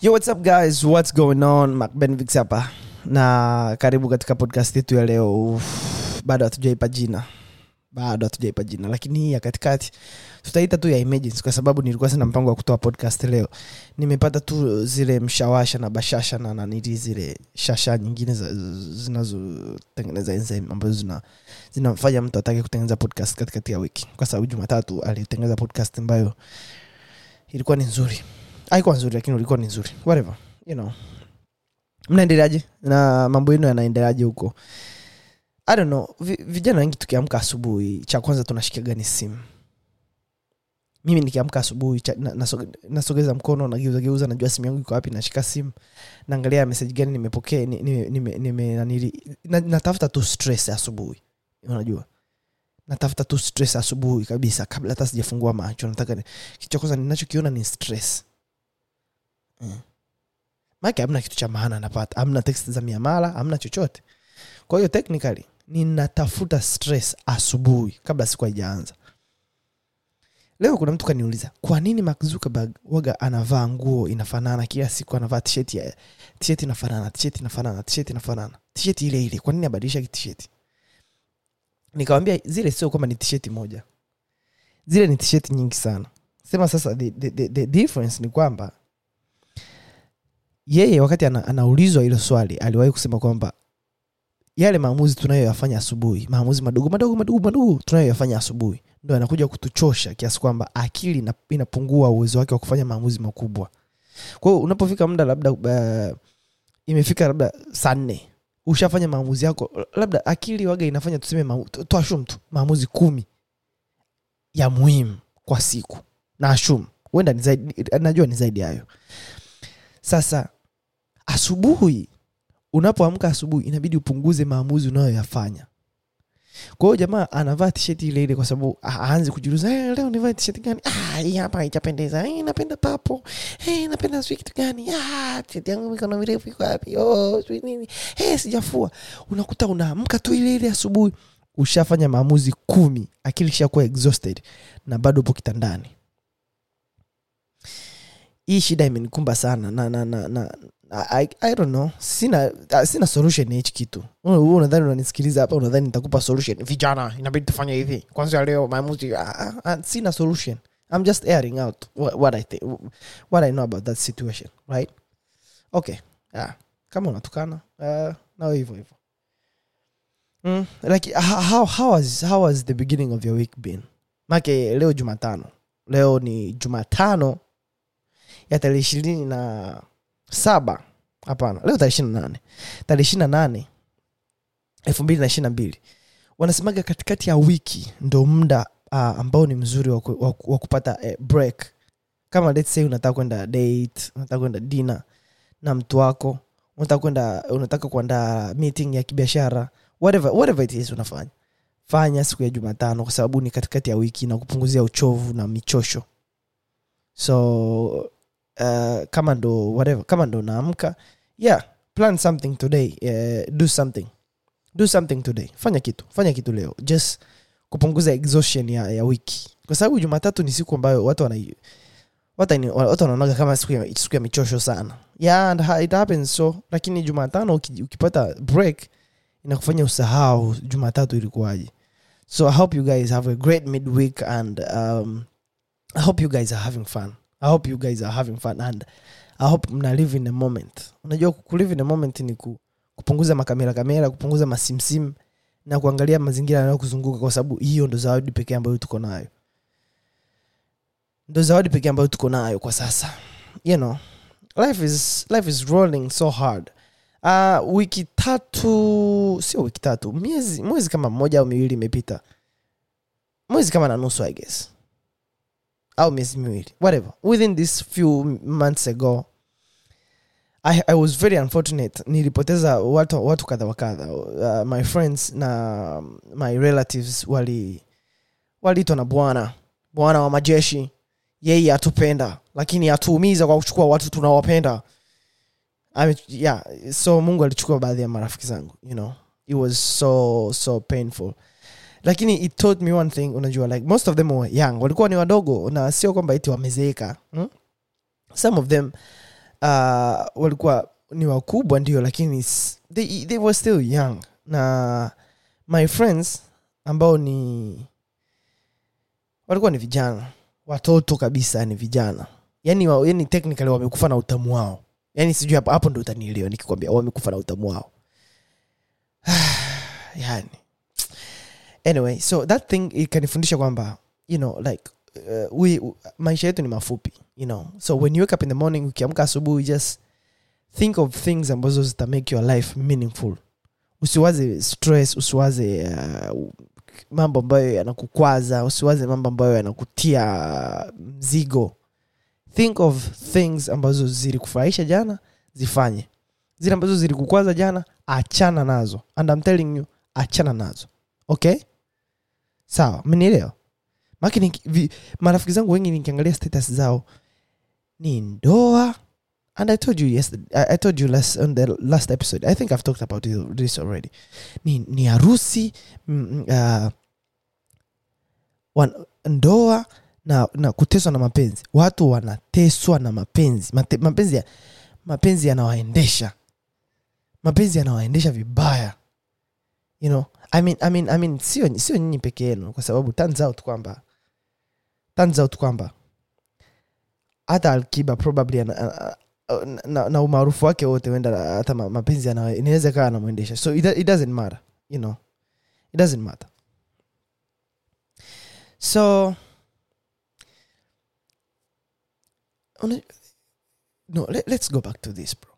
Yo, what's up guys? What's going on? Mark Benvix hapa na karibu katika podcast yetu ya leo. Uff, Bado hatujaipa jina, bado hatujaipa jina, lakini hii ya katikati tutaita tu ya emergency, kwa sababu nilikuwa sina mpango wa kutoa podcast leo. Nimepata tu zile mshawasha na bashasha na nanili zile shasha nyingine zinazotengeneza enzyme ambazo zina zinamfanya mtu atake kutengeneza podcast katikati ya wiki, kwa sababu Jumatatu alitengeneza podcast ambayo ilikuwa ni nzuri haikuwa nzuri lakini ulikuwa ni nzuri. Whatever you know. Mnaendeleaje? Na mambo yenu yanaendeleaje huko? I don't know. V- vijana wengi tukiamka asubuhi cha kwanza tunashikiaga ni simu. Mimi nikiamka asubuhi nasogeza mkono nageuzageuza najua simu yangu iko wapi nashika simu. Naangalia meseji gani nimepokea natafuta tu stress asubuhi. Unajua? Natafuta tu stress asubuhi kabisa kabla hata sijafungua macho. Nataka ni- kitu cha kwanza ninachokiona ni stress maake hamna kitu cha maana napata. Hamna text za miamala hamna chochote. Kwa hiyo technically ninatafuta stress asubuhi kabla siku haijaanza. Leo kuna mtu kaniuliza kwa nini Mark waga anavaa nguo inafanana kila siku anavaa tisheti ya inafanana tisheti inafanana tisheti inafanana? Tisheti ile ile kwa nini abadilisha nikawambia zile sio kwamba ni tisheti moja. Zile ni tisheti nyingi sana. Sema sasa the, the, the, the difference ni kwamba yeye wakati ana, anaulizwa hilo swali aliwahi kusema kwamba yale maamuzi tunayoyafanya asubuhi maamuzi madogo madogo madogo madogo tunayoyafanya asubuhi ndo yanakuja kutuchosha kiasi kwamba akili inapungua uwezo wake wa kufanya maamuzi makubwa. Kwao unapofika muda labda uh, imefika labda saa nne ushafanya maamuzi yako labda akili waga inafanya tuseme tuashum tu maamuzi kumi ya muhimu kwa siku. Na ashum huenda najua ni zaidi hayo sasa asubuhi unapoamka asubuhi inabidi upunguze maamuzi unayoyafanya. Kwa hiyo jamaa anavaa tisheti ile ile kwa sababu aanze kujiuliza hey, leo nivaa tisheti gani? Ah, hii hapa haijapendeza. Hey, napenda papo hey, napenda sijui kitu gani? Ah, tisheti yangu mikono mirefu iko wapi? Oh, nini. Hey, sijafua. Unakuta unaamka tu ile ile asubuhi ushafanya maamuzi kumi akili ishakuwa exhausted na bado upo kitandani hii shida imenikumba sana na, na, na, na I, I don't know. Sina uh, sina solution hichi kitu. Huu unadhani unanisikiliza hapa unadhani nitakupa solution? Vijana inabidi tufanye hivi. Kwanza leo maamuzi ah, ah, ah, sina solution. I'm just airing out what, what i think what i know about that situation right? Okay yeah. kama unatukana uh, nao hivyo hivyo. Mm, like how, how, has, how has the beginning of your week been? Make leo jumatano. Leo ni jumatano ya tarehe ishirini na saba. Hapana leo tarehe ishiri na nane. Tarehe ishiri na nane elfu mbili na ishiri na mbili. Wanasemaga katikati ya wiki ndo muda uh, ambao ni mzuri wa, wa, kupata eh, break. Kama let's say unataka kwenda date unataka kwenda dina na mtu wako unataka kwenda unataka kuandaa meeting ya kibiashara whatever, whatever it is unafanya. Fanya siku ya jumatano kwa sababu ni katikati ya wiki na kupunguzia uchovu na michosho. So uh, kama ndo whatever kama ndo naamka yeah plan something today uh, do something. Do something today. Fanya kitu fanya kitu leo. Just kupunguza exhaustion ya, ya wiki. Kwa sababu jumatatu ni siku ambayo watu wana watu wanaonaga kama siku ya, siku ya michosho sana. Yeah and it happens so lakini jumatano ukipata break inakufanya usahau jumatatu ilikuwaje. So i hope you guys have a great midweek and um, i hope you guys are having fun i hope you guys are having fun and i hope mna live in a moment. Unajua kulive in a moment ni ku, kupunguza makamera kamera kupunguza masimsim na kuangalia mazingira yanayokuzunguka kwa sababu hiyo ndo zawadi pekee ambayo tuko nayo. Ndo zawadi pekee ambayo tuko nayo kwa sasa. You know life is life is rolling so hard. Uh, wiki tatu sio wiki tatu miezi mwezi kama mmoja au miwili imepita. Mwezi kama na nusu i guess au miezi miwili whatever. Within this few months ago I, i was very unfortunate. Nilipoteza watu, watu kadha wa uh, my friends na my relatives wali waliitwa na bwana. Bwana wa majeshi. Yeye atupenda lakini atuumiza kwa kuchukua watu tunawapenda. Ame- yeah, so mungu alichukua baadhi ya marafiki zangu you know. It was so so painful lakini it taught me one thing unajua like most of them were young. Walikuwa ni wadogo na sio kwamba iti wamezeeka hmm? some of them uh, walikuwa ni wakubwa ndio lakini they, they were still young. Na my friends ambao ni walikuwa ni vijana. Watoto kabisa ni vijana. Yani, wa, yani technically wamekufa na utamu wao. Yani sijui hapo, ndo utanielewa nikikwambia wamekufa na utamu wao. Yani anyway so that thing ikanifundisha kwamba you know like uh, we, maisha yetu ni mafupi you know. So when you wake up in the morning ukiamka asubuhi just think of things ambazo zita make your life meaningful. Usiwaze stress usiwaze uh, mambo ambayo yanakukwaza usiwaze mambo ambayo yanakutia mzigo. Think of things ambazo zilikufurahisha jana zifanye. Zile ambazo zilikukwaza jana achana nazo. And I'm telling you achana nazo. Okay sawa mnielewa maki marafiki zangu wengi nikiangalia status zao ni ndoa. And i told you yesterday I, told you last on the last episode i think i've talked about this already. Ni, ni harusi uh, ndoa na, na kuteswa na mapenzi. Watu wanateswa na mapenzi. Mate, mapenzi ya, mapenzi yanawaendesha. Mapenzi yanawaendesha vibaya you know I mean, I mean, I mean, sio sio nyinyi peke yenu kwa sababu turns out kwamba turns out kwamba hata alkiba probably ana, ana, na, na, umaarufu wake wote uenda hata mapenzi inaweza kawa anamwendesha. So it, it doesn't matter you know. It doesn't matter. So on, no let, let's go back to this bro.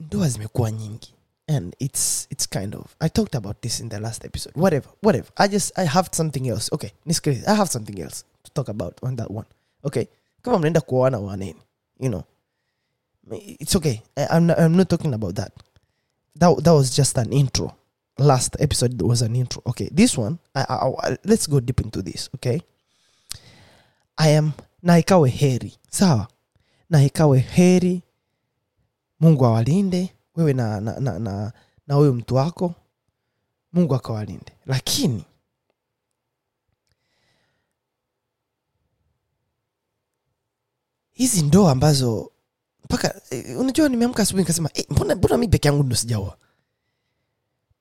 Ndoa zimekuwa nyingi and it's it's kind of i talked about this in the last episode. Whatever whatever. I just i have something else. Okay nisikilize i have something else to talk about on that one. Okay come on, kama mnaenda kuoana waneni you know. It's okay. I, I'm, not, I'm not talking about that. that that was just an intro. Last episode was an intro. Okay this one I, I, I, let's go deep into this okay? I am na ikawe heri. Sawa? Na ikawe heri mungu awalinde wewe na na na, na, na huyo mtu wako mungu akawalinde lakini hizi ndoa ambazo mpaka eh, unajua nimeamka asubuhi nikasema eh, mbona, mbona mi peke yangu ndo sijaoa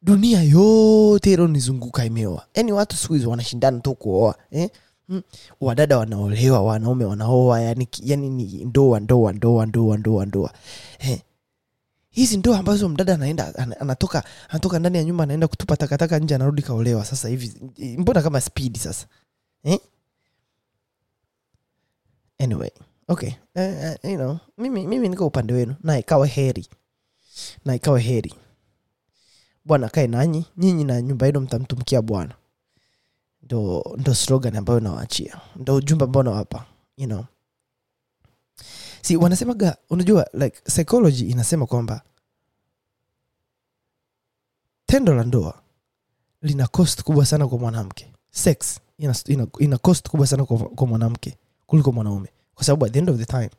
dunia yote ilonizunguka imeoa yaani watu siku hizo wanashindana tu kuoa eh? mm. wadada wanaolewa wanaume wanaoa yani, yani ni ndoa ndoa ndoa ndoa ndoa ndoa eh? Hizi ndoa ambazo mdada anaenda ana- anatoka anatoka ndani ya nyumba anaenda kutupa takataka nje anarudi kaolewa. Sasa hivi mbona kama spidi sasa? Eh? anyway okay. Uh, uh, you know mimi, mimi niko upande wenu. Na ikawe heri. Na ikawe heri. Bwana kae nanyi nyinyi na nyumba yenu mtamtumikia bwana. Ndo ndo slogan ambayo nawaachia ndo ujumbe ambao nawapa you know si wanasemaga unajua like psychology inasema kwamba tendo la ndoa lina cost kubwa sana kwa mwanamke. Sex ina, ina, ina cost kubwa sana kwa, kwa mwanamke kuliko mwanaume. Kwa sababu at the end of the time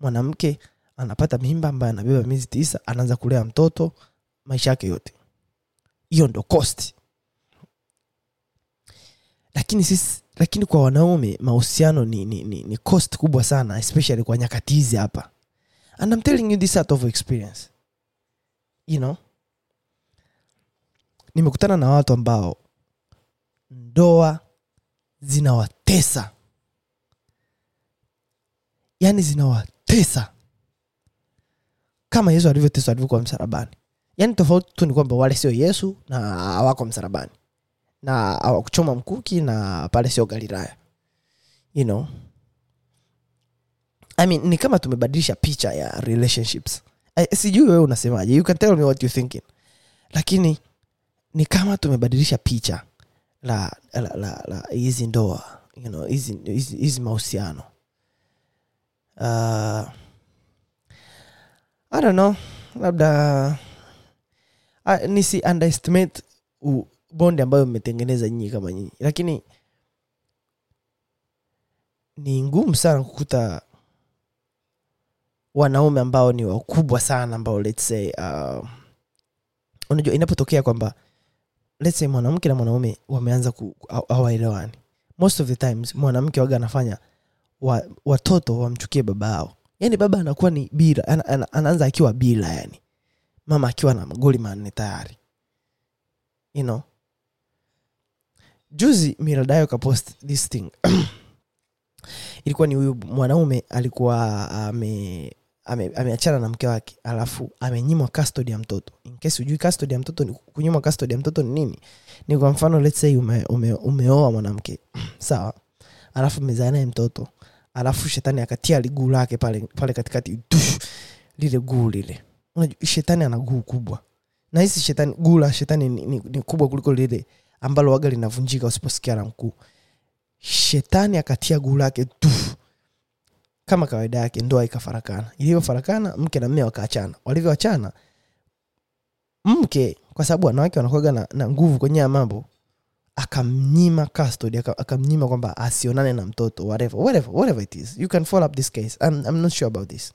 mwanamke anapata mimba ambaye anabeba miezi tisa anaanza kulea mtoto maisha yake yote. Hiyo ndo cost. Lakini sisi lakini kwa wanaume mahusiano ni, ni, ni, ni cost kubwa sana especially kwa nyakati hizi hapa. And I'm telling you this out of experience. You know? Nimekutana na watu ambao ndoa zinawatesa. Yani zinawatesa. Kama yesu alivyoteswa alivyokuwa msalabani. Yani tofauti tu ni kwamba wale sio yesu na hawako msalabani na awakuchoma mkuki na pale sio galilaya you know? I mean, ni kama tumebadilisha picha ya relationships. Sijui wewe unasemaje. You can tell me what you thinking. Lakini ni kama tumebadilisha picha la la la la hizi ndoa you know hizi mahusiano. Uh, i don't know. Labda uh, nisi underestimate bondi ambayo mmetengeneza nyinyi kama nyinyi. Lakini ni ngumu sana kukuta wanaume ambao ni wakubwa sana ambao let's say uh, unajua inapotokea kwamba let's say mwanamke na mwanaume wameanza hawaelewani. Most of the times mwanamke waga anafanya wa, watoto wamchukie baba yao. Yani baba anakuwa ni bila ana, ana, anaanza akiwa bila yani mama akiwa na magoli manne tayari. You know juzi miradayo kapost this thing. Ilikuwa ni huyu mwanaume alikuwa ame ame- ameachana na mke wake alafu amenyimwa custody ya mtoto. In hujui custody ya mtoto kunyimwa custody ya mtoto ni nini? Ni kwa mfano let's say ume, ume, umeoa mwanamke sawa? Alafu mezaa naye mtoto alafu shetani akatia liguu lake pale pale katikati tush, lile guu lile. Unajua, shetani ana guu kubwa. Na hisi shetani guu la shetani ni, ni, ni kubwa kuliko lile ambalo waga linavunjika usiposikia la mkuu. Shetani akatia guu lake tush, kama kawaida yake ndoa ikafarakana. Ilivyofarakana mke na mme wakaachana. Walivyoachana mke kwa sababu wanawake wanakuaga na, na nguvu kwenye ya mambo akamnyima custody akamnyima kwamba asionane na mtoto whatever, whatever, whatever it is. You can follow up this case. I'm, I'm not sure about this.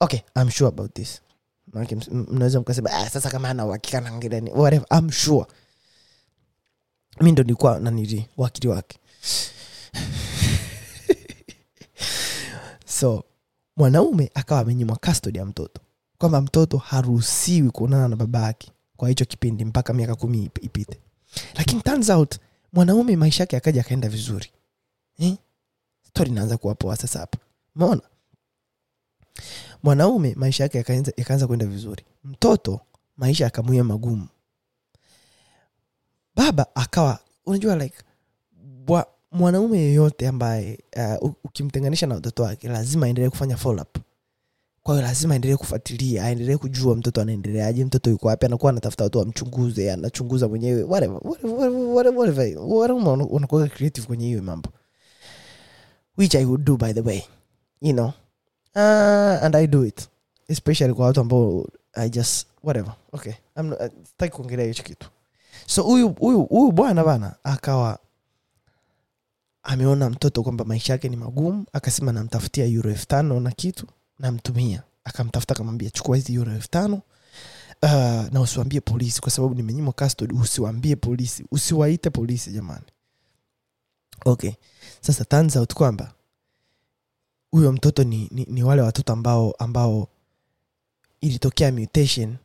Okay i'm sure about this. Mnaweza mkasema ah, sasa kama ana uhakika na whatever. I'm sure mi ndo nilikuwa nanili wakili wake. So mwanaume akawa amenyimwa custody ya mtoto. Kwamba mtoto haruhusiwi kuonana na baba yake kwa hicho kipindi mpaka miaka kumi ipite. Lakini turns out mwanaume maisha yake akaja akaenda vizuri. Eh? stori inaanza kuwa sasa hapa. Umeona? Mwanaume maisha yake yakaanza kuenda kwenda vizuri. Mtoto maisha yakamuia magumu baba akawa unajua like bwa, mwanaume yeyote ambaye uh, ukimtenganisha na watoto wake lazima aendelee kufanya follow up. Kwa hiyo lazima aendelee kufuatilia aendelee kujua mtoto anaendeleaje mtoto yuko wapi anakuwa anatafuta watu wamchunguze anachunguza mwenyewe wanakuwa creative kwenye hiyo mambo. Which i would do by the way you know. Uh, and i do it. Especially kwa watu ambao i just whatever okay. I'm uh, kuongelea hicho kitu so huyu bwana bana akawa ameona mtoto kwamba maisha yake ni magumu akasema namtafutia euro elfu tano na kitu namtumia. Akamtafuta akamwambia chukua hizi euro elfu tano uh, na usiwambie polisi kwa sababu nimenyimwa custody usiwambie polisi usiwaite polisi jamani. Okay. Sasa turns out kwamba huyo mtoto ni, ni, ni wale watoto ambao ambao ilitokea mutation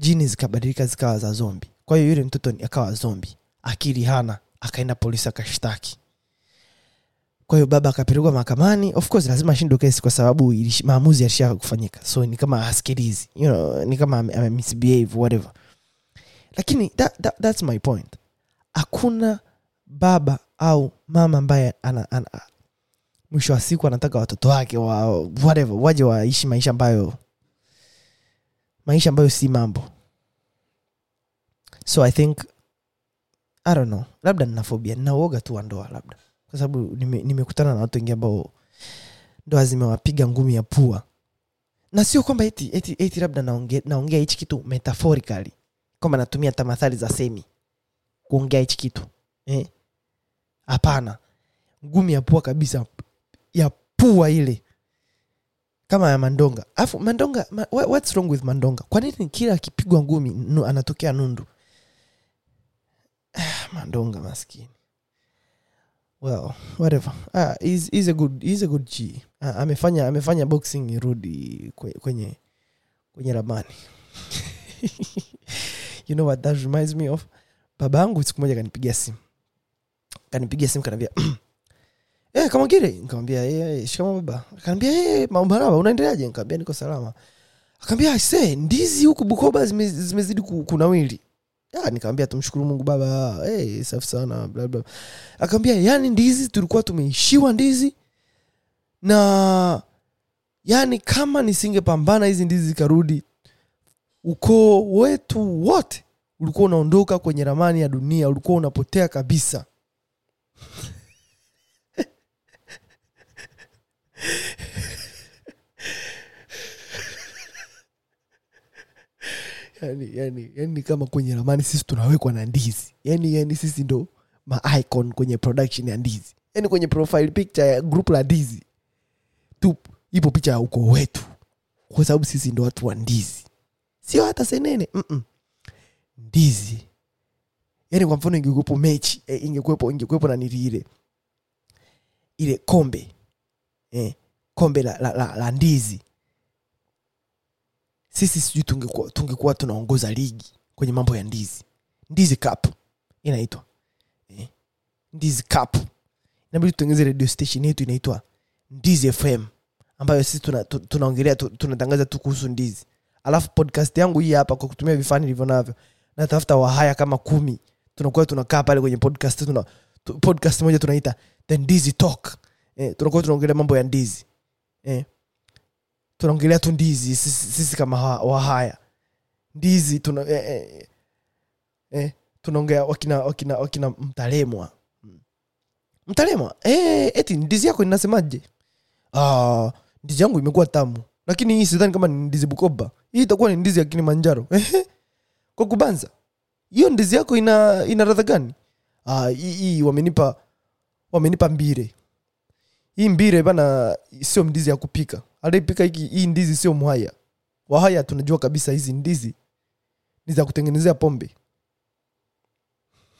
jini zikabadilika zikawa za zombi kwa hiyo yule mtoto akawa zombi akili hana akaenda polisi akashtaki. Kwa hiyo baba akapelekwa mahakamani. Of course lazima ashindwe kesi kwa sababu maamuzi yalisha kufanyika. So ni kama asikilizi you know, ni kama ame, ame whatever. Lakini that, that, that's my point. Hakuna baba au mama ambaye ana, ana, mwisho wa siku anataka watoto wake wa whatever waje waishi maisha ambayo maisha ambayo si mambo. So i think i don't know. Labda nina fobia ninauoga tu wa ndoa labda. Kwa sababu nime- nimekutana na watu wengi ambao ndoa zimewapiga ngumi ya pua. Na sio kwamba eti, eti, eti labda naongea hichi kitu metaphorically. Kwamba natumia tamathali za semi. Kuongea hichi kitu. Eh? hapana. Ngumi ya pua kabisa ya pua ile kama ya mandonga. Alafu mandonga ma, what's wrong with mandonga? Kwa nini kila akipigwa ngumi nu, anatokea nundu? Ah, mandonga maskini. Well whatever. Ah, he's, he's a good he's a good G. Ah, amefanya amefanya boxing irudi kwenye kwenye ramani. You know what that reminds me of? Baba yangu siku moja kanipigia simu. Kanipigia simu kanaambia Eh, kama kile nikamwambia eh, akaniambia eh, mambo maraba unaendeleaje? Nikamwambia niko salama. Akaambia se ndizi huku bukoba zime- zimezidi ku- kunawili Ah, nikamwambia tumshukuru mungu baba. Hey, safi sana bla bla. Akaambia yani ndizi tulikuwa tumeishiwa ndizi na yani kama nisingepambana hizi ndizi zikarudi ukoo wetu wote ulikuwa unaondoka kwenye ramani ya dunia ulikuwa unapotea kabisa yani, yani, yani kama kwenye ramani sisi tunawekwa na ndizi. Yani, yani sisi ndo maicon kwenye production ya ndizi. Yani kwenye profile picture ya group la ndizi. Tu ipo picha ya ukoo wetu. Kwa sababu sisi ndo watu wa ndizi. Sio hata senene Mm-mm. ndizi. Yani kwa mfano ingekuwepo mechi e, ingekuwepo ingekuwepo na nili ile ile kombe. E, kombe la, la, la, la ndizi sisi sijui tungekuwa, tungekuwa tunaongoza ligi kwenye mambo ya ndizi. Ndizi cup. Inaitwa. Eh, ndizi cup. Inabidi tutengeze radio station yetu inaitwa ndizi fm ambayo sisi tuna- tuna tunatangaza tu kuhusu ndizi. Alafu podcast yangu hii hapa kwa kutumia vifaa nilivyo navyo natafuta wahaya kama kumi. Tunakuwa tunakaa pale kwenye podcast tuna, tu, podcast moja tunaita the ndizi talk. Eh, tunakuwa tunaongelea mambo ya ndizi. Eh, tunaongelea tu ndizi sisi, sisi kama wahaya ndizi tuna eh, eh, eh, tunaongea wakina, wakina, wakina mtalemwa. Mtalemwa eh, eti ndizi yako inasemaje? Ah, ndizi yangu imekuwa tamu. Lakini hii sidhani kama ni ndizi bukoba. Hii itakuwa ni ndizi ya kilimanjaro. Kwa kubanza hiyo ndizi yako ina ina radha gani? Ah, hii wamenipa wamenipa mbire. Hii mbire bana sio ndizi ya kupika alipika hiki hii ndizi sio mhaya wahaya tunajua kabisa hizi ndizi ni za kutengenezea pombe.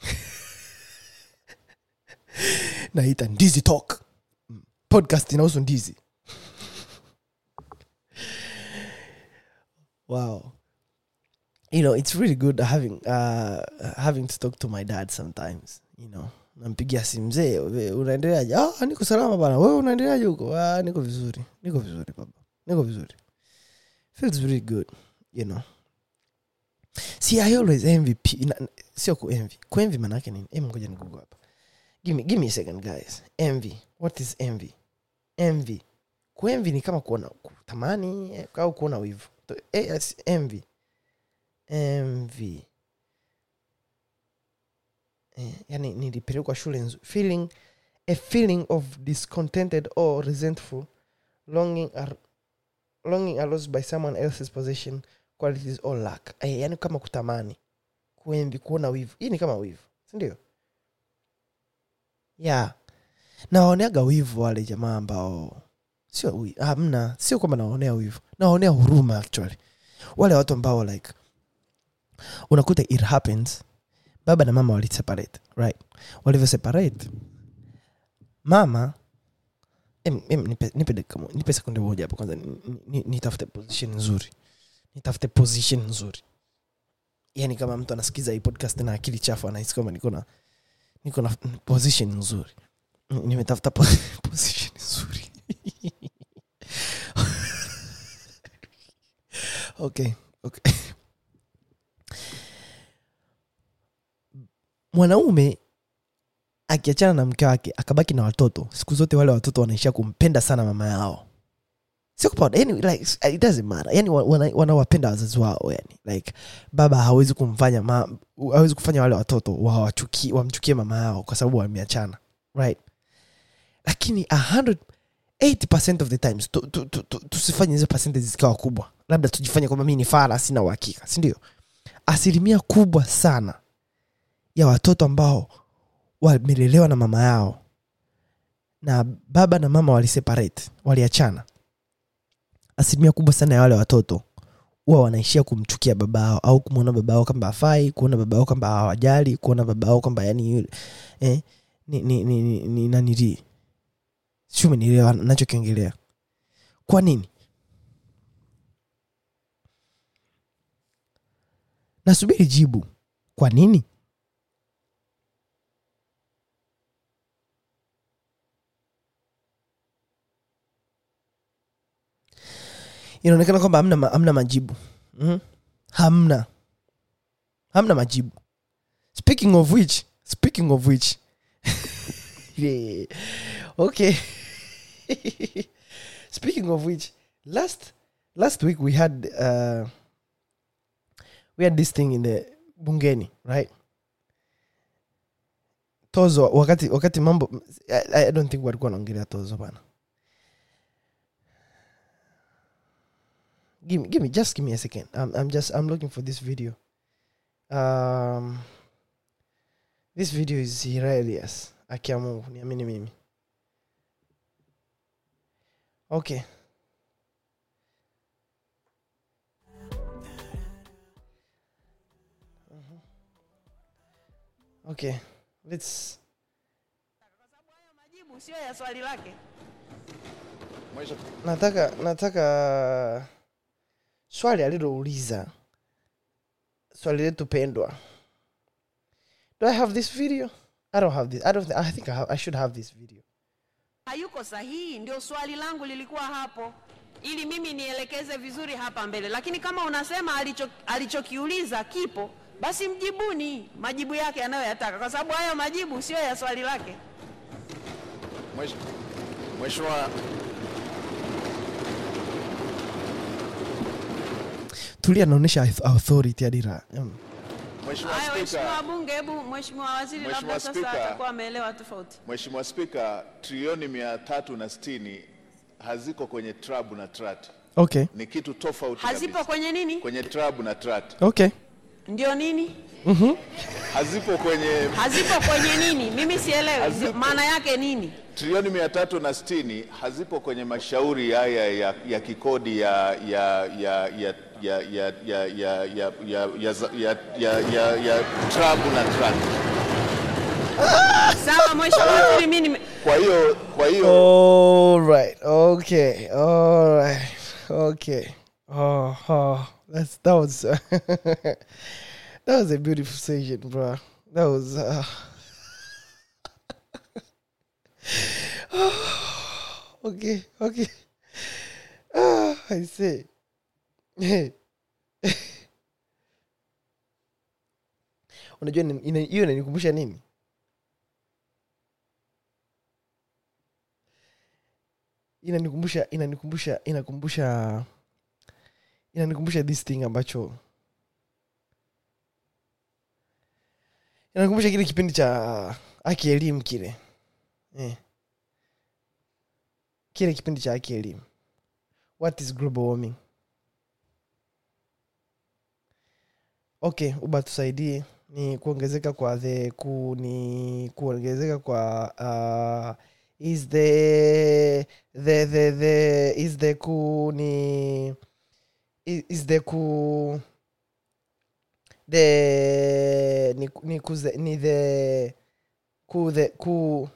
Naita ndizi talk. Mm. podcast inahusu ndizi. Wow. You know it's really good having uh, having to talk to my dad sometimes you know nampigia simu mzee unaendeleaje? Ah, niko salama bana. Wewe unaendeleaje huko? Ah, niko vizuri niko vizuri baba niko vizuri. Feels really good you know. See i always envy sio kuenvy kuenvy manake nini? Em ngoja nigugu hapa. Give give me a second guys. Envy. What is envy? Envy. Kuenvy ni kama kuona kutamani eh, au kuona wivu. Eh, envy. Envy eh, yani nilipelekwa shule nzuri feeling a feeling of discontented or resentful longing are, longing aroused by someone else's possession qualities or lack. Eh, yani kama kutamani kuenvi kuona wivu. Hii ni kama wivu sindio yeah. Nawaoneaga wivu wale jamaa ambao sio hamna sio kwamba nawaonea wivu nawaonea huruma actually. Wale watu ambao like unakuta it happens baba na mama waliseparate right? Walivyoseparate mama em, em, nipe, nipe, nipe sekunde moja hapo kwanza ni- ni- nitafute position nzuri. Nitafute position nzuri. Yani kama mtu anasikiza hii podcast na akili chafu anahisi kwamba niko na niko na position nzuri. Nimetafuta po- position nzuri. Okay okay mwanaume akiachana na mke wake akabaki na watoto. Siku zote wale watoto wanaishia kumpenda sana mama yao. Yani like it doesn't matter. Yani wa- wana- wanawapenda wazazi wao yani like baba hawezi kumfanya ma, hawezi kufanya wale watoto wamchukie mama yao kwa sababu wameachana. Right? Lakini 100 80% of the times tu- tu- tu- tu- tusifanye hizo percentage zikawa kubwa. Labda tujifanye kwamba mi ni fara sina uhakika sindio asilimia kubwa sana ya watoto ambao wamelelewa na mama yao. Na baba na mama waliseparate waliachana. Asilimia kubwa sana ya wale watoto huwa wanaishia kumchukia baba yao au kumwona baba yao kwamba afai kuona baba yao kwamba hawajali kuona baba yao kwamba yani eh, ni, ni, ni, ni, ni nanili si umenielewa nachokiongelea kwa nini? Nasubiri jibu. Kwa nini inaonekana kwamba hamna, hamna majibu. Mm hamna. Hamna majibu. Speaking of which speaking of which. Okay. Speaking of which last last week we had uh, we had this thing in the bungeni right? Tozo wakati wakati mambo I, i don't think walikuwa wanaongelea tozo bana give me, give me just give me a second. I'm, I'm just i'm looking for this video. Um this video is hilarious. Akia mungu niamini mimi. Okay. Mhm. okay let's. Sio ya swali lake. Nataka nataka swali alilouliza. Swali letu pendwa. Do i have this video? I don't have this. I don't th i think I, have, I should have this video. Hayuko sahihi ndio swali langu lilikuwa hapo. Ili mimi nielekeze vizuri hapa mbele. Lakini kama unasema alicho alichokiuliza kipo basi mjibuni majibu yake anayoyataka. Kwa sababu hayo majibu sio ya swali lake. Mwisho. Mheshimiwa tulia anaonyesha authority adira. Mheshimiwa Spika, bunge hebu mheshimiwa waziri labda sasa atakuwa ameelewa tofauti. Mheshimiwa Spika, trilioni mia tatu na sitini haziko kwenye TRAB na trat, okay. Ni kitu tofauti hazipo kwenye nini? Kwenye TRAB na trat. Okay. Ndio nini? Hazipo kwenye hazipo kwenye nini? Mimi sielewi. Maana yake nini? Trilioni mia tatu na sitini hazipo kwenye mashauri haya ya, ya kikodi ya ya ya ya ya ya ya ya ya ya ya za- ya ya ya ya trabu na trat. sawa mheshimiwa waziri mimi nime- Kwa hiyo kwa hiyo all right okay all right okay. Oh, oh that's that was that was a beautiful session bro. That was uh, okay okay. Ah, i say hey. unajua hiyo inanikumbusha nini? Inanikumbusha inanikumbusha inakumbusha inanikumbusha this thing ambacho inanikumbusha kile kipindi cha aki elimu kile. Eh. kile kipindi cha aki elimu. What is global warming okay uba tusaidie ni kuongezeka kwa the ku ni kuongezeka kwa uh, is the the the the is the ku ni is, the ku the ni, ni kuze, ni the ku the ku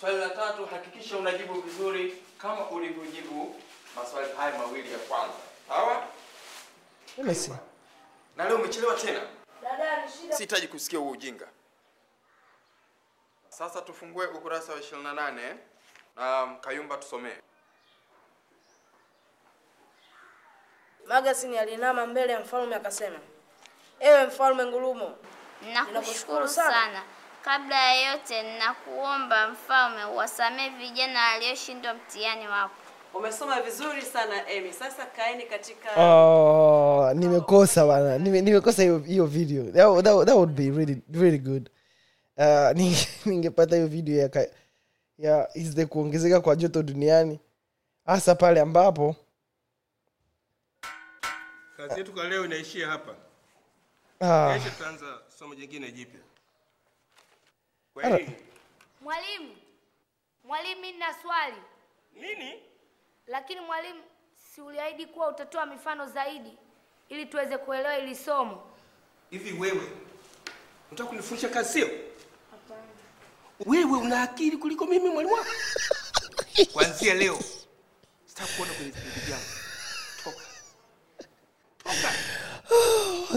Swali la tatu, hakikisha unajibu vizuri kama ulivyojibu maswali haya mawili ya kwanza. Sawa? Let Na leo umechelewa tena. Sihitaji kusikia huo ujinga. Sasa tufungue ukurasa wa 28 na Kayumba tusomee. Magazini alinama mbele ya mfalme akasema, ewe mfalme Ngulumo, Nakushukuru sana. Kabla ya yote, nakuomba mfalme, uwasamehe vijana walioshindwa mtihani wako. Umesoma vizuri sana emi sasa kaeni katika oh, nimekosa bana Nime- nimekosa hiyo hiyo video that, that, that would be really really good uh, ningepata hiyo video ya, ka- ya is the kuongezeka kwa joto duniani hasa pale ambapo Kazi yetu kwa leo inaishia hapa. ah, Kesho tutaanza somo jingine jipya. Kwa Mwalimu, mwalimu, mimi nina swali. Nini? Lakini mwalimu, si uliahidi kuwa utatoa mifano zaidi ili tuweze kuelewa hili somo? Hivi wewe unataka kunifundisha kazi sio? Wewe una akili kuliko mimi mwalimu wako. Kuanzia leo sitaki kuona kwenye vipindi vyangu. Toka. Toka.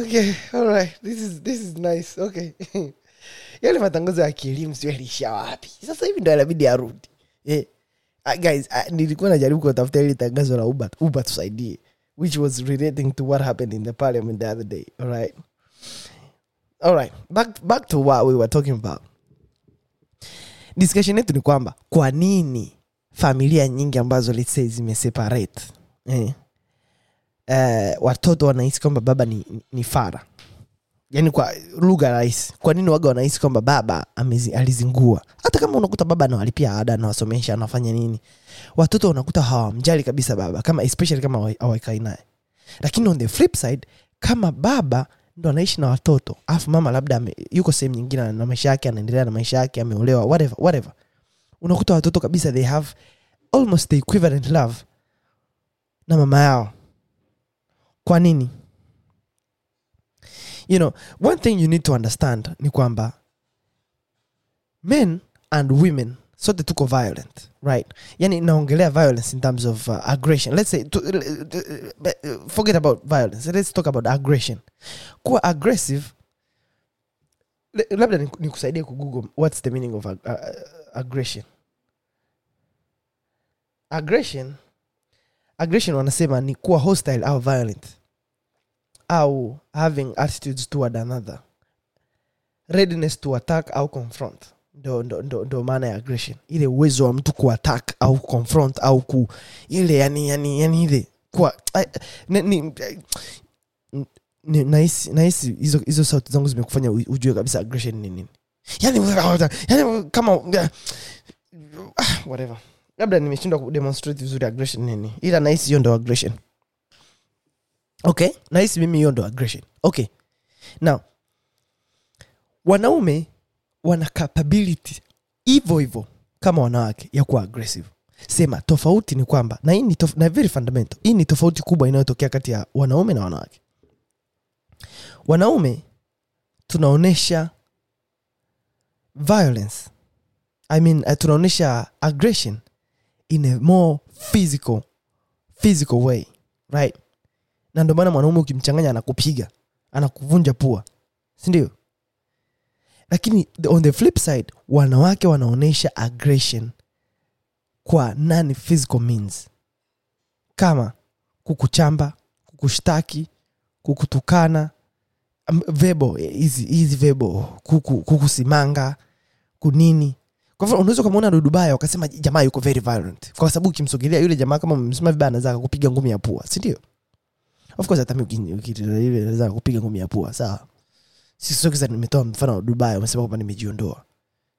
okay all right this is this is nice okay yale matangazo ya kielimu sio yalisha wapi sasa hivi ndo inabidi arudi eh. Uh, guys uh, nilikuwa najaribu kuwatafuta ili tangazo la uber uber tusaidie which was relating to what happened in the parliament the other day all right all right back, back to what we were talking about. Discussion yetu ni kwamba kwa nini familia nyingi ambazo let's say zimeseparate eh, uh, watoto wanahisi kwamba baba ni, ni, ni fara yaani kwa lugha rahisi. Kwa nini waga wanahisi kwamba baba amezi, alizingua? Hata kama unakuta baba anawalipia ada anawasomesha anafanya nini. Watoto unakuta hawamjali kabisa baba kama especially kama hawa- naye. Lakini on the flip side kama baba ndo anaishi na watoto alafu mama labda ame, yuko sehemu nyingine na maisha yake anaendelea na maisha yake ameolewa whatever, whatever. Unakuta watoto kabisa they have almost the equivalent love na mama yao. Kwa nini you know one thing you need to understand ni kwamba men and women sote tuko violent right? Yani naongelea violence in terms of uh, aggression. Let's say to, uh, forget about violence. Let's talk about aggression. Kuwa aggressive labda ni- nikusaidie kugoogle what's the meaning of ag- uh, uh, aggression? Aggression aggression wanasema ni kuwa hostile au violent au having attitudes toward another. Readiness to attack au confront. Ndo, ndo, ndo, ndo maana ya aggression. Ile uwezo wa mtu kuattack au confront au ku ile yani yani yani ile kwa nahisi hizo sauti zangu zimekufanya ujue kabisa aggression ni nini. Yani, yani kama uh, whatever. Labda nimeshindwa kudemonstrate vizuri aggression nini. Ila nahisi hiyo ndo aggression okay nahisi mimi hiyo ndo aggression. Okay now wanaume wana capability hivyo hivyo kama wanawake ya kuwa aggressive. Sema tofauti ni kwamba na hii ni tof- na very fundamental hii ni tofauti kubwa inayotokea kati ya wanaume na wanawake. Wanaume tunaonyesha violence i mean uh, tunaonyesha aggression in a more physical physical way right na ndio maana mwanaume ukimchanganya anakupiga anakuvunja pua sindio lakini on the flip side wanawake wanaonyesha aggression kwa nani physical means. Kama kukuchamba kukushtaki kukutukana um, vebo hizi vebo kuku, kukusimanga kunini. Kwa hivyo unaweza ukamwona dudubaya wakasema jamaa yuko very violent. Kwa sababu ukimsogelea yule jamaa kama umemsema vibaya anaweza akakupiga ngumi ya pua si ndio of kupiga ngumi ya pua sawa. Sisokiza nimetoa mfano wa Dubai umesema kwamba nimejiondoa.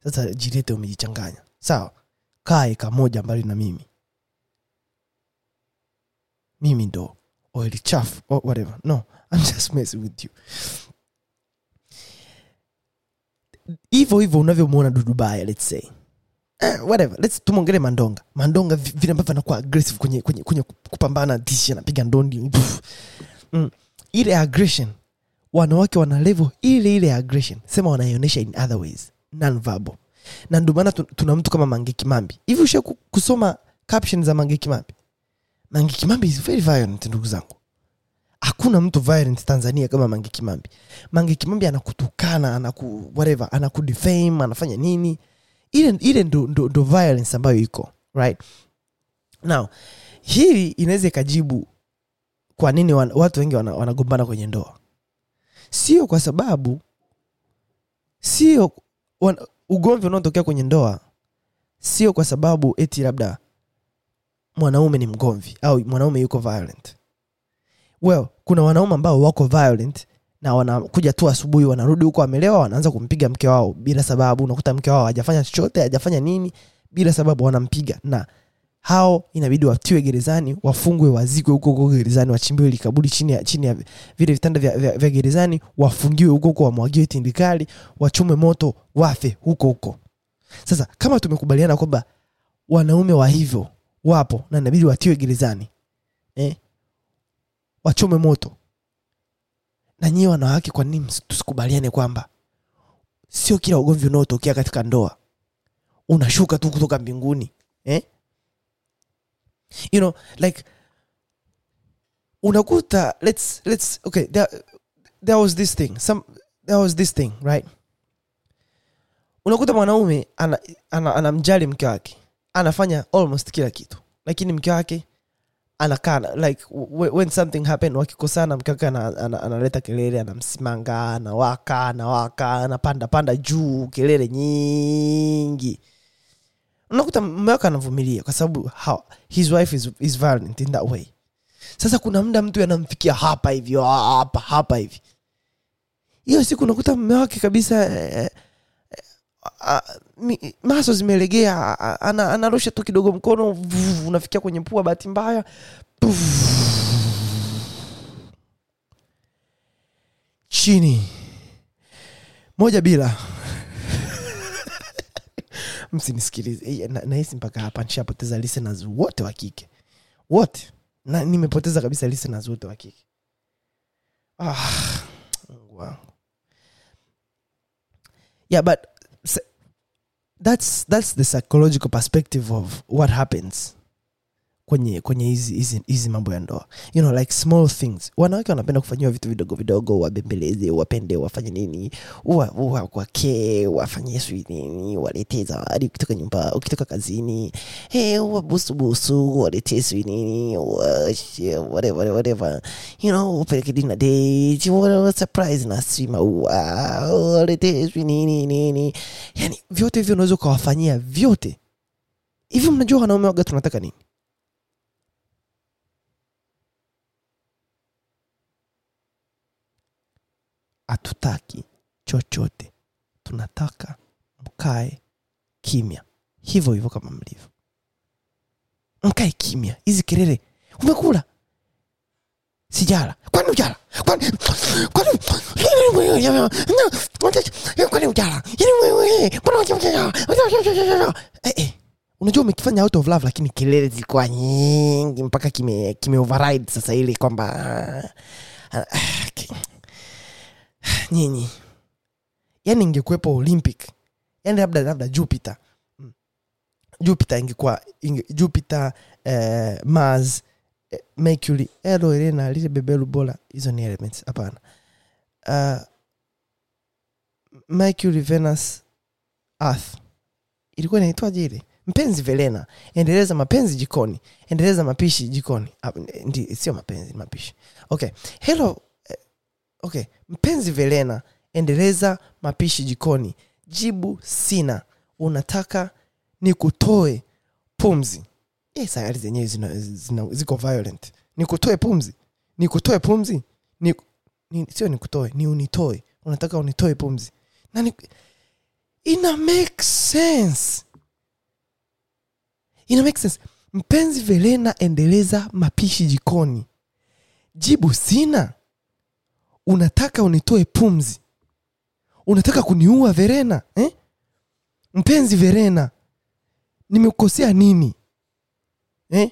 Sasa jirete umejichanganya. Sawa. Kaa eka moja mbali na mimi. Mimi ndo oil chafu or whatever. No I'm just messing with you. Hivyo hivyo unavyomwona dudubaya let's say eh, whatever. Let's tumwongele mandonga. Mandonga vi- vile ambavyo anakuwa aggressive kwenye, kwenye, kwenye kupambana tishi anapiga ndondi mm. ile aggression wanawake wana level ile ile aggression. Sema wanaionyesha in other ways non-verbal. Na ndio maana tuna mtu kama mange kimambi. Hivi usha kusoma caption za mange kimambi? Mange kimambi is very violent ndugu zangu. Hakuna mtu violent tanzania kama mange kimambi. Mange kimambi anakutukana anaku whatever anakudefame anafanya nini ile ile ndo, ndo, ndo violence ambayo iko right? Now hii inaweza ikajibu kwa nini watu wengi wana- wanagombana kwenye ndoa. Sio kwa sababu sio ugomvi unaotokea kwenye ndoa sio kwa sababu eti labda mwanaume ni mgomvi au mwanaume yuko violent. Well kuna wanaume ambao wako violent na wanakuja tu asubuhi wanarudi huko wamelewa wanaanza kumpiga mke wao bila sababu unakuta mke wao hajafanya chochote hajafanya nini bila sababu wanampiga na hao inabidi watiwe gerezani wafungwe wazikwe huko huko gerezani wachimbiwe likaburi chini ya, chini ya vile vitanda vya, vya, vya gerezani wafungiwe huko huko wamwagiwe tindikali wachume moto wafe huko huko sasa kama tumekubaliana kwamba wanaume wa hivyo wapo na inabidi watiwe gerezani eh? wachome moto na nyie wanawake kwa nini tusikubaliane kwamba sio kila ugomvi unaotokea katika ndoa unashuka tu kutoka mbinguni eh? you know like unakuta let's let's okay there, there was this thing some there was this thing right unakuta mwanaume anamjali ana, ana mke wake anafanya almost kila kitu lakini mke wake anakaa like when something happen wakikosana mkaka analeta kelele anamsimanga anawaka anawaka anapanda panda juu kelele nyingi. Unakuta mume anavumilia kwa sababu his wife is, is violent in that way. Sasa kuna muda mtu anamfikia hapa hivi ah, hapa hapa hivi. Hiyo siku unakuta mume wake kabisa eh, eh, maso zimelegea ana, anarusha tu kidogo mkono vuv, unafikia kwenye pua bahati mbaya chini. Moja bila. Msinisikilize. Na- nahisi mpaka hapa nishapoteza listeners wote wa kike. Wote. Nimepoteza kabisa listeners wote wa kike. Ah, Mungu wangu. Yeah but that's that's the psychological perspective of what happens kwenye kwenye hizi mambo ya ndoa. You know like small things. Wanawake wanapenda kufanyiwa vitu vidogo vidogo wabembeleze wapende wafanye nini wa- wa- wafanye sui nini waletee zawadi ukitoka nyumba ukitoka kazini. Hey, wabusubusu waletee sui nini whatever whatever you know upeleke dina surprise na sui maua waletee sui nini nini. Yani vyote hivyo unaweza ukawafanyia vyote. Hivyo mnajua wanaume waga tunataka nini hatutaki chochote. Tunataka mkae kimya. Hivyo hivyo kama mlivyo. Mkae kimya. Hizi kelele. Umekula? Sijala. Kwani ujala kwani kwani kwani ujala Eh, eh. unajua umekifanya out of love lakini kelele zilikuwa nyingi mpaka kime kime override sasa ile kwamba ah, ah, nyinyi yani ingekuwepo olympic yani labda labda jupiter. Mm. jupiter ingekuwa inge, jupiter eh, mars eh, mercury elo elena lile bebelu bora hizo ni elements hapana. Uh, mercury venus earth. Ilikuwa inaitwaje ile? Mpenzi velena endeleza mapenzi jikoni. Endeleza mapishi jikoni. Uh, ndi- sio mapenzi mapishi. Okay. Hello eh, okay mpenzi velena endeleza mapishi jikoni. Jibu sina. Unataka nikutoe pumzi. Eh, sayari zenyewe ziko violent. Nikutoe pumzi? Nikutoe pumzi? Ni, ni, sio nikutoe ni unitoe. Unataka unitoe pumzi. Na ni, ina make sense. Ina make sense. Mpenzi velena endeleza mapishi jikoni. Jibu sina unataka unitoe pumzi? Unataka kuniua verena eh? mpenzi verena nimekukosea nini? Eh?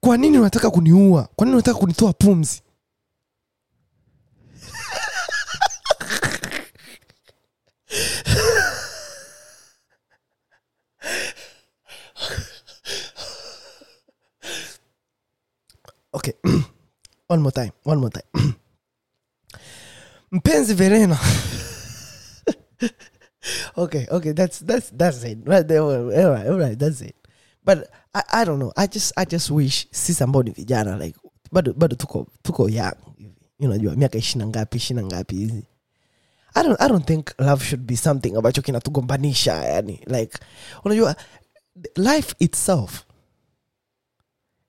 kwa nini unataka kuniua? Kwa nini unataka kunitoa pumzi? Okay. One more time one more time mpenzi verena. Okay okay that's that's that's it. Right there all right all right that's it. But I, I don't know. I just i just wish sisi ambao vijana like bado bado tuko tuko young you know, miaka ishina ngapi ishina ngapi hizi. I don't, I don't think love should be something ambacho kinatugombanisha yani like unajua life itself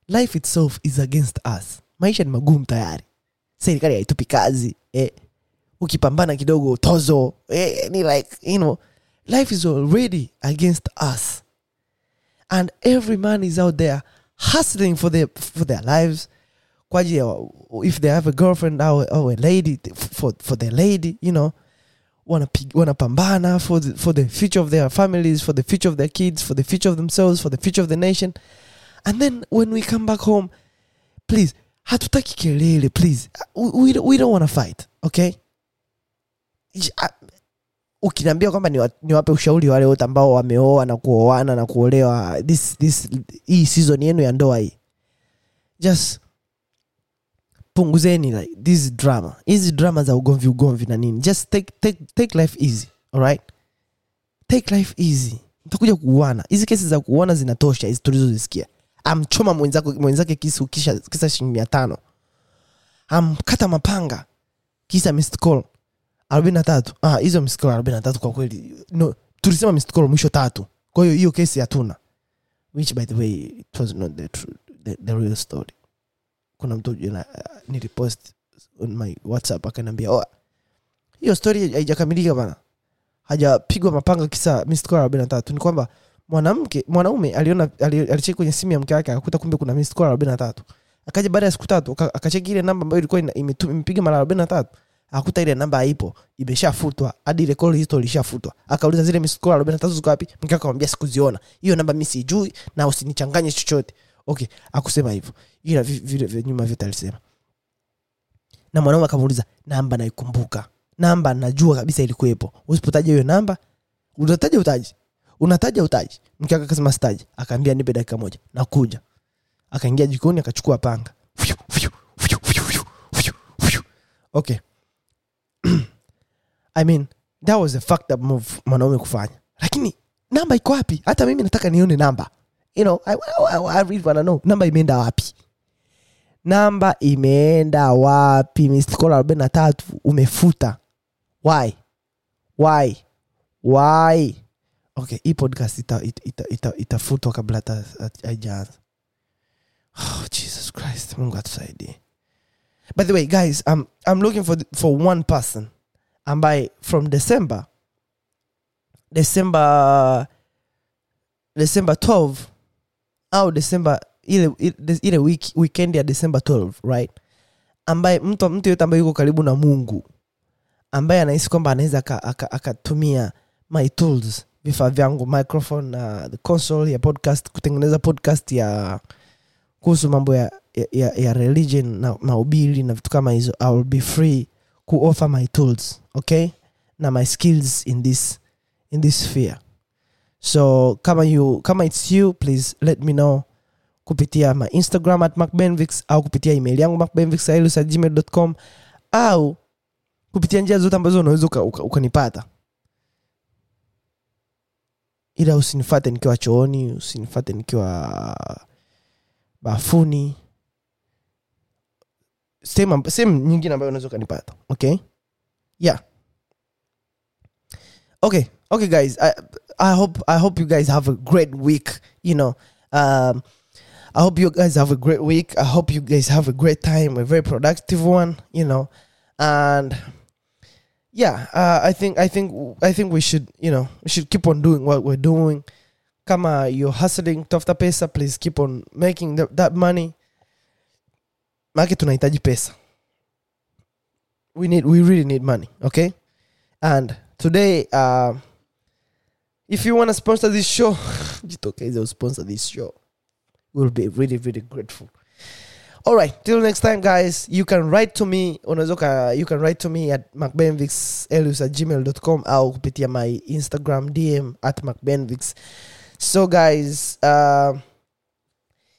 life itself is against us. Maisha ni magumu tayari. Serikali haitupi kazi eh. Ukipambana kidogo tozo. Eh, ni like you know life is already against us. And every man is out there hustling for their, for their lives. Kwa if they have a girlfriend or, or a lady for, for their lady you know wanapambana for the, for the future of their families for the future of their kids for the future of themselves for the future of the nation. And then when we come back home please hatutaki kelele please. We, we, don't- we don't want to fight okay ukiniambia kwamba niwa- niwape ushauri wale wote ambao wameoa na kuoana na kuolewa this, this, hii season yenu ya ndoa hii just punguzeni like this drama. Hizi drama za ugomvi ugomvi na nini. Just take, take, take life easy alright? Take life easy. Mtakuja kuuana. Hizi kesi za kuona zinatosha hizi tulizozisikia. Amchoma mwenzake kisu kisha kisa shilingi mia tano. Amkata mapanga. Kisa missed call arobaini na tatu. Ah, hizo missed call tatu kwa kweli. No, tulisema missed call mwisho tatu. Kwa hiyo hiyo kesi hatuna. Which by the way it was not the, true, the, the real story. Kuna mtu uh, nilipost on my whatsapp akaniambia oh, hiyo story haijakamilika bana. Hajapigwa mapanga kisa missed call tatu. Ni kwamba mwanamke mwanaume aliona alicheki kwenye simu ya mke wake akakuta kumbe kuna missed call tatu. Akaja baada ya siku tatu akacheki ile namba ambayo ilikuwa imepiga mara arobaini tatu akuta ile namba haipo imeshafutwa hadi ile call history ilishafutwa. Akauliza zile miss call arobaini na tatu ziko wapi? Mke akamwambia sikuziona. Hiyo namba mimi sijui na usinichanganye chochote. Okay akusema hivyo. Ila vile vile nyuma vyote alisema. Na mwanaume akamuuliza namba naikumbuka. Namba najua kabisa ilikuwepo. Usipotaja hiyo namba? Utataja utaji. Unataja utaji. Mke wake akasema sitaji. Akaambia nipe dakika moja. Nakuja. Akaingia jikoni akachukua panga. Okay i mean that was a fucked up move mwanaume kufanya. Lakini namba iko wapi? Hata mimi nataka nione namba. You know, I, I, I really wanna know. Namba imeenda wapi? Namba imeenda wapi? Call arobaini na tatu umefuta. Why? Why? Why? Okay hii podcast itafutwa ita, ita, ita, itafutwa kabla haijaanza. Oh, jesus christ. Mungu atusaidie by the way guys I'm, i'm looking for, for one person. And by from december. December december 12 au december ile ile- ile week, weekend ya december 12 right? Ambaye mtu mtu yote ambaye yuko karibu na mungu. Ambaye anahisi kwamba anaweza aka- aka- my tools vifaa vyangu microphone na the console ya podcast kutengeneza podcast ya kuhusu mambo ya, ya, ya, religion na maubili na vitu kama hizo i will be free kuoffer my tools okay? Na my skills in this in this sphere. So kama you kama it's you please let me know kupitia my instagram at macbenvix au kupitia email yangu macbenvix@gmail.com au kupitia njia zote ambazo unaweza uka- uka- ukanipata. Ila usinifate nikiwa chooni usinifate nikiwa bafuni sehemu amb- sehemu nyingine ambayo unaweza ukanipata. Okay? Yeah. Okay okay guys. I, i hope i hope you guys have a great week you know. Um i hope you guys have a great week. I hope you guys have a great time a very productive one you know. And yeah uh, i think i think i think we should you know we should keep on doing what we're doing. Kama you're hustling tafuta pesa please keep on making the, that money maake tunahitaji pesa we need we really need money okay? And today uh, if you want to sponsor this show jitokeze sponsor this show. We'll be really really grateful. All right till next time guys. You can write to me unaweza you can write to me at macbenvixelius at gmail.com au kupitia my instagram dm at macbenvix. So guys uh,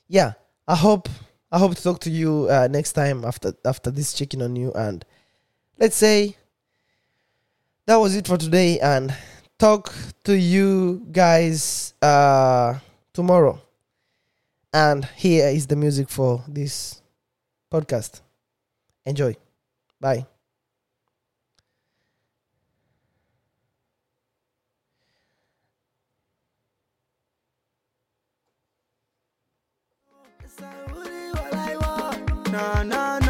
yeah i hope i hope to talk to you uh, next time after after this checking on you. And let's say that was it for today and talk to you guys uh tomorrow. And here is the music for this podcast. Enjoy. Bye Na, na, na,